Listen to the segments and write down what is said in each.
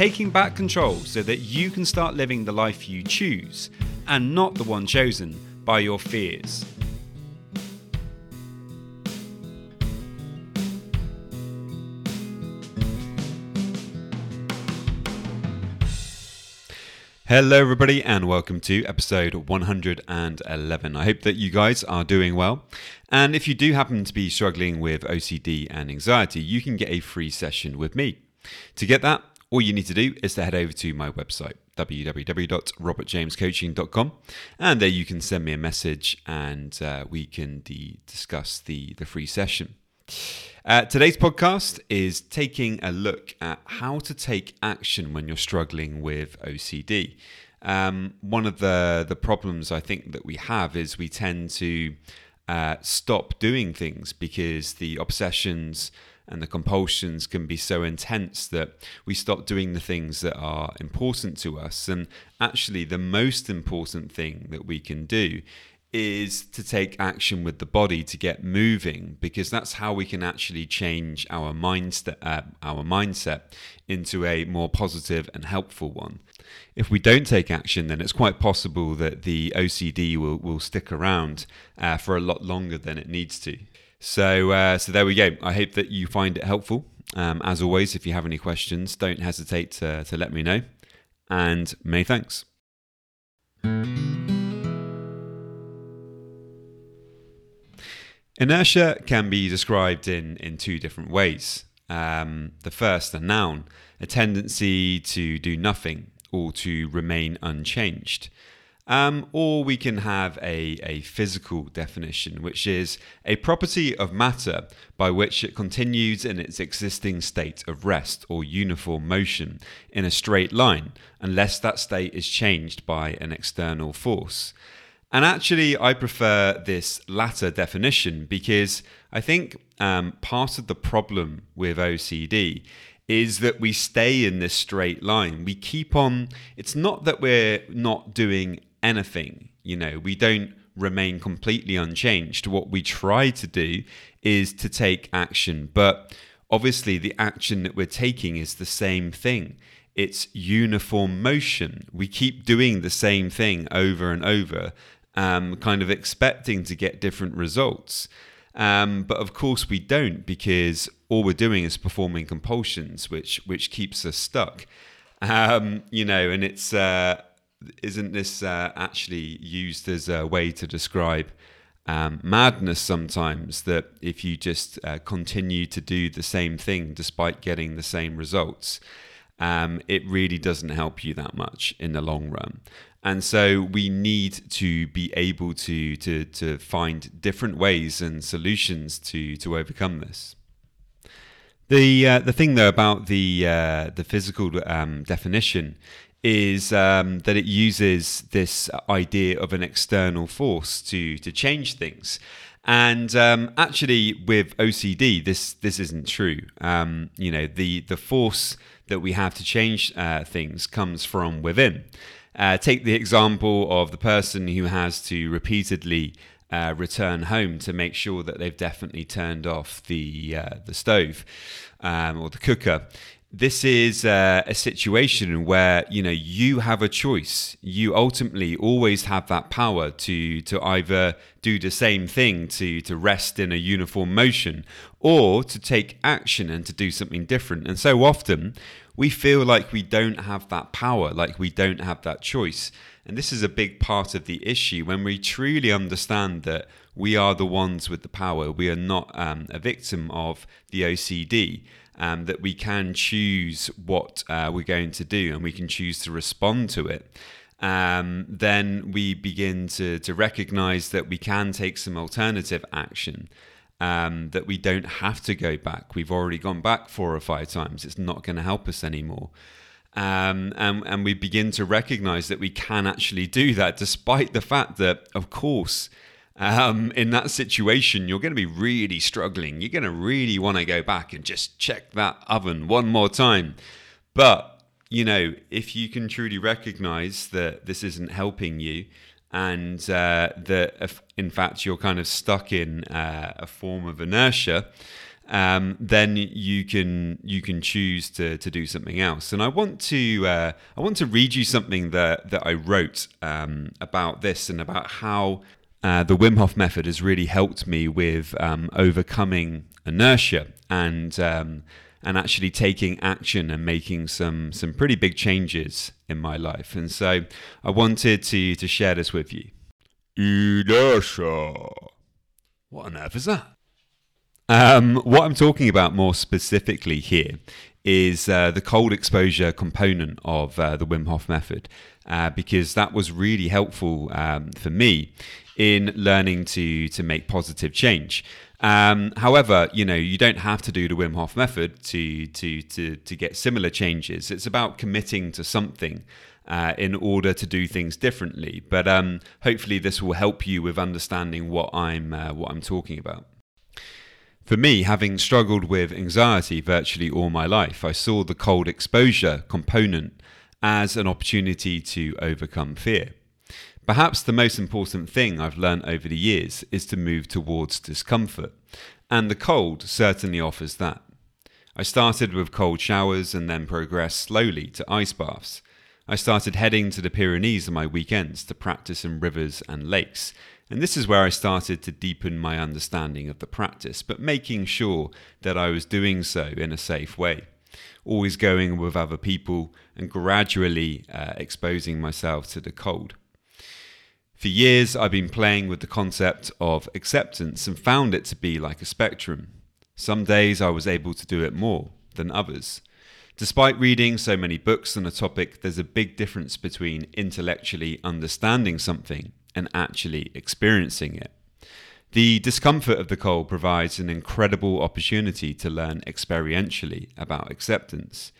taking back control so that you can start living the life you choose and not the one chosen by your fears. Hello, everybody, and welcome to episode 111. I hope that you guys are doing well. And if you do happen to be struggling with OCD and anxiety, you can get a free session with me. To get that, all you need to do is to head over to my website, www.robertjamescoaching.com, and there you can send me a message and uh, we can de- discuss the, the free session. Uh, today's podcast is taking a look at how to take action when you're struggling with OCD. Um, one of the, the problems I think that we have is we tend to uh, stop doing things because the obsessions and the compulsions can be so intense that we stop doing the things that are important to us. And actually, the most important thing that we can do is to take action with the body to get moving because that's how we can actually change our mindset uh, our mindset into a more positive and helpful one if we don't take action then it's quite possible that the OCD will, will stick around uh, for a lot longer than it needs to so, uh, so there we go. I hope that you find it helpful. Um, as always, if you have any questions, don't hesitate to, to let me know. And many thanks. Inertia can be described in, in two different ways. Um, the first, a noun, a tendency to do nothing or to remain unchanged. Um, or we can have a, a physical definition, which is a property of matter by which it continues in its existing state of rest or uniform motion in a straight line, unless that state is changed by an external force. And actually, I prefer this latter definition because I think um, part of the problem with OCD is that we stay in this straight line. We keep on, it's not that we're not doing anything. You know, we don't remain completely unchanged. What we try to do is to take action, but obviously the action that we're taking is the same thing. It's uniform motion. We keep doing the same thing over and over, um, kind of expecting to get different results. Um, but of course we don't because all we're doing is performing compulsions, which which keeps us stuck. Um, you know, and it's uh, isn't this uh, actually used as a way to describe um, madness sometimes? That if you just uh, continue to do the same thing despite getting the same results, um, it really doesn't help you that much in the long run. And so we need to be able to to to find different ways and solutions to to overcome this. The uh, the thing though about the uh, the physical um, definition is um, that it uses this idea of an external force to to change things. And um, actually, with OCD, this this isn't true. Um, you know, the the force that we have to change uh, things comes from within. Uh, take the example of the person who has to repeatedly uh, return home to make sure that they've definitely turned off the uh, the stove um, or the cooker this is uh, a situation where you know you have a choice. You ultimately always have that power to to either do the same thing to to rest in a uniform motion or to take action and to do something different. And so often we feel like we don't have that power like we don't have that choice. And this is a big part of the issue when we truly understand that we are the ones with the power. We are not um, a victim of the OCD um, that we can choose what uh, we're going to do and we can choose to respond to it. Um, then we begin to, to recognize that we can take some alternative action, um, that we don't have to go back. We've already gone back four or five times. It's not going to help us anymore. Um, and, and we begin to recognize that we can actually do that, despite the fact that, of course, um, in that situation, you're going to be really struggling. You're going to really want to go back and just check that oven one more time. But, you know, if you can truly recognize that this isn't helping you, and uh, that in fact you're kind of stuck in uh, a form of inertia, um, then you can you can choose to, to do something else. And I want to uh, I want to read you something that that I wrote um, about this and about how uh, the Wim Hof method has really helped me with um, overcoming inertia and um, and actually taking action and making some some pretty big changes in my life. And so I wanted to to share this with you. Inertia. What on earth is that? Um, what I'm talking about more specifically here is uh, the cold exposure component of uh, the Wim Hof method, uh, because that was really helpful um, for me in learning to to make positive change. Um, however, you know you don't have to do the Wim Hof method to to to to get similar changes. It's about committing to something. Uh, in order to do things differently, but um, hopefully this will help you with understanding what I'm uh, what I'm talking about. For me, having struggled with anxiety virtually all my life, I saw the cold exposure component as an opportunity to overcome fear. Perhaps the most important thing I've learned over the years is to move towards discomfort, and the cold certainly offers that. I started with cold showers and then progressed slowly to ice baths. I started heading to the Pyrenees on my weekends to practice in rivers and lakes, and this is where I started to deepen my understanding of the practice, but making sure that I was doing so in a safe way. Always going with other people and gradually uh, exposing myself to the cold. For years, I've been playing with the concept of acceptance and found it to be like a spectrum. Some days I was able to do it more than others. Despite reading so many books on a topic, there's a big difference between intellectually understanding something and actually experiencing it. The discomfort of the cold provides an incredible opportunity to learn experientially about acceptance.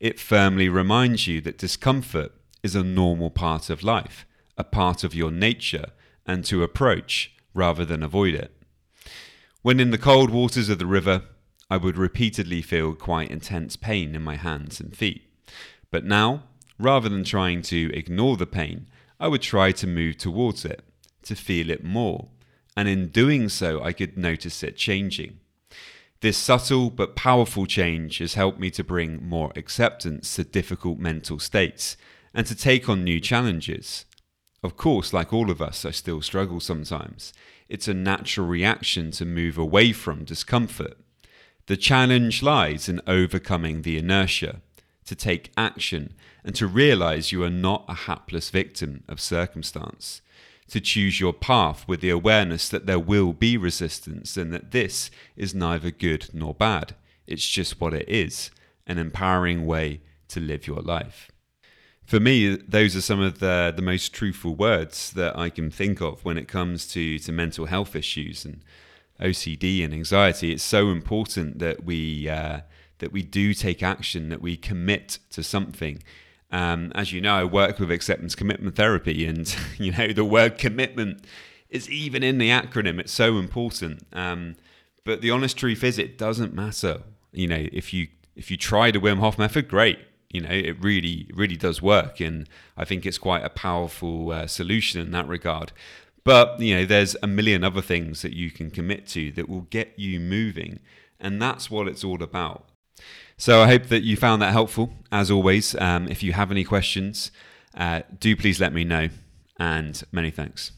It firmly reminds you that discomfort is a normal part of life, a part of your nature, and to approach rather than avoid it. When in the cold waters of the river, I would repeatedly feel quite intense pain in my hands and feet. But now, rather than trying to ignore the pain, I would try to move towards it, to feel it more, and in doing so, I could notice it changing. This subtle but powerful change has helped me to bring more acceptance to difficult mental states and to take on new challenges. Of course, like all of us, I still struggle sometimes. It's a natural reaction to move away from discomfort. The challenge lies in overcoming the inertia, to take action and to realize you are not a hapless victim of circumstance. To choose your path with the awareness that there will be resistance and that this is neither good nor bad. It's just what it is an empowering way to live your life. For me, those are some of the, the most truthful words that I can think of when it comes to, to mental health issues and OCD and anxiety. It's so important that we uh, that we do take action, that we commit to something. Um, as you know, I work with acceptance commitment therapy, and you know the word commitment is even in the acronym. It's so important. Um, but the honest truth is, it doesn't matter. You know, if you if you try the Wim Hof method, great. You know, it really really does work, and I think it's quite a powerful uh, solution in that regard. But you know, there's a million other things that you can commit to that will get you moving, and that's what it's all about. So I hope that you found that helpful. As always, um, if you have any questions, uh, do please let me know. And many thanks.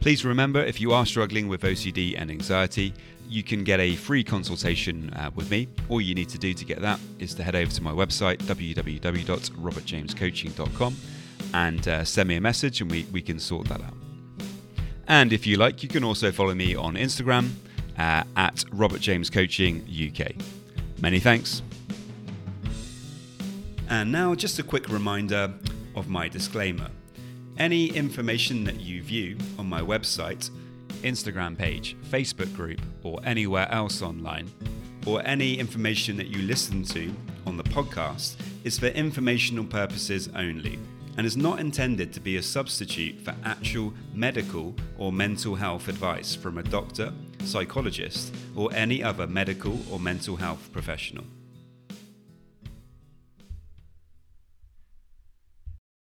Please remember if you are struggling with OCD and anxiety, you can get a free consultation uh, with me. All you need to do to get that is to head over to my website, www.robertjamescoaching.com, and uh, send me a message and we, we can sort that out. And if you like, you can also follow me on Instagram uh, at Robert James Coaching UK. Many thanks. And now, just a quick reminder of my disclaimer. Any information that you view on my website, Instagram page, Facebook group, or anywhere else online, or any information that you listen to on the podcast is for informational purposes only and is not intended to be a substitute for actual medical or mental health advice from a doctor, psychologist, or any other medical or mental health professional.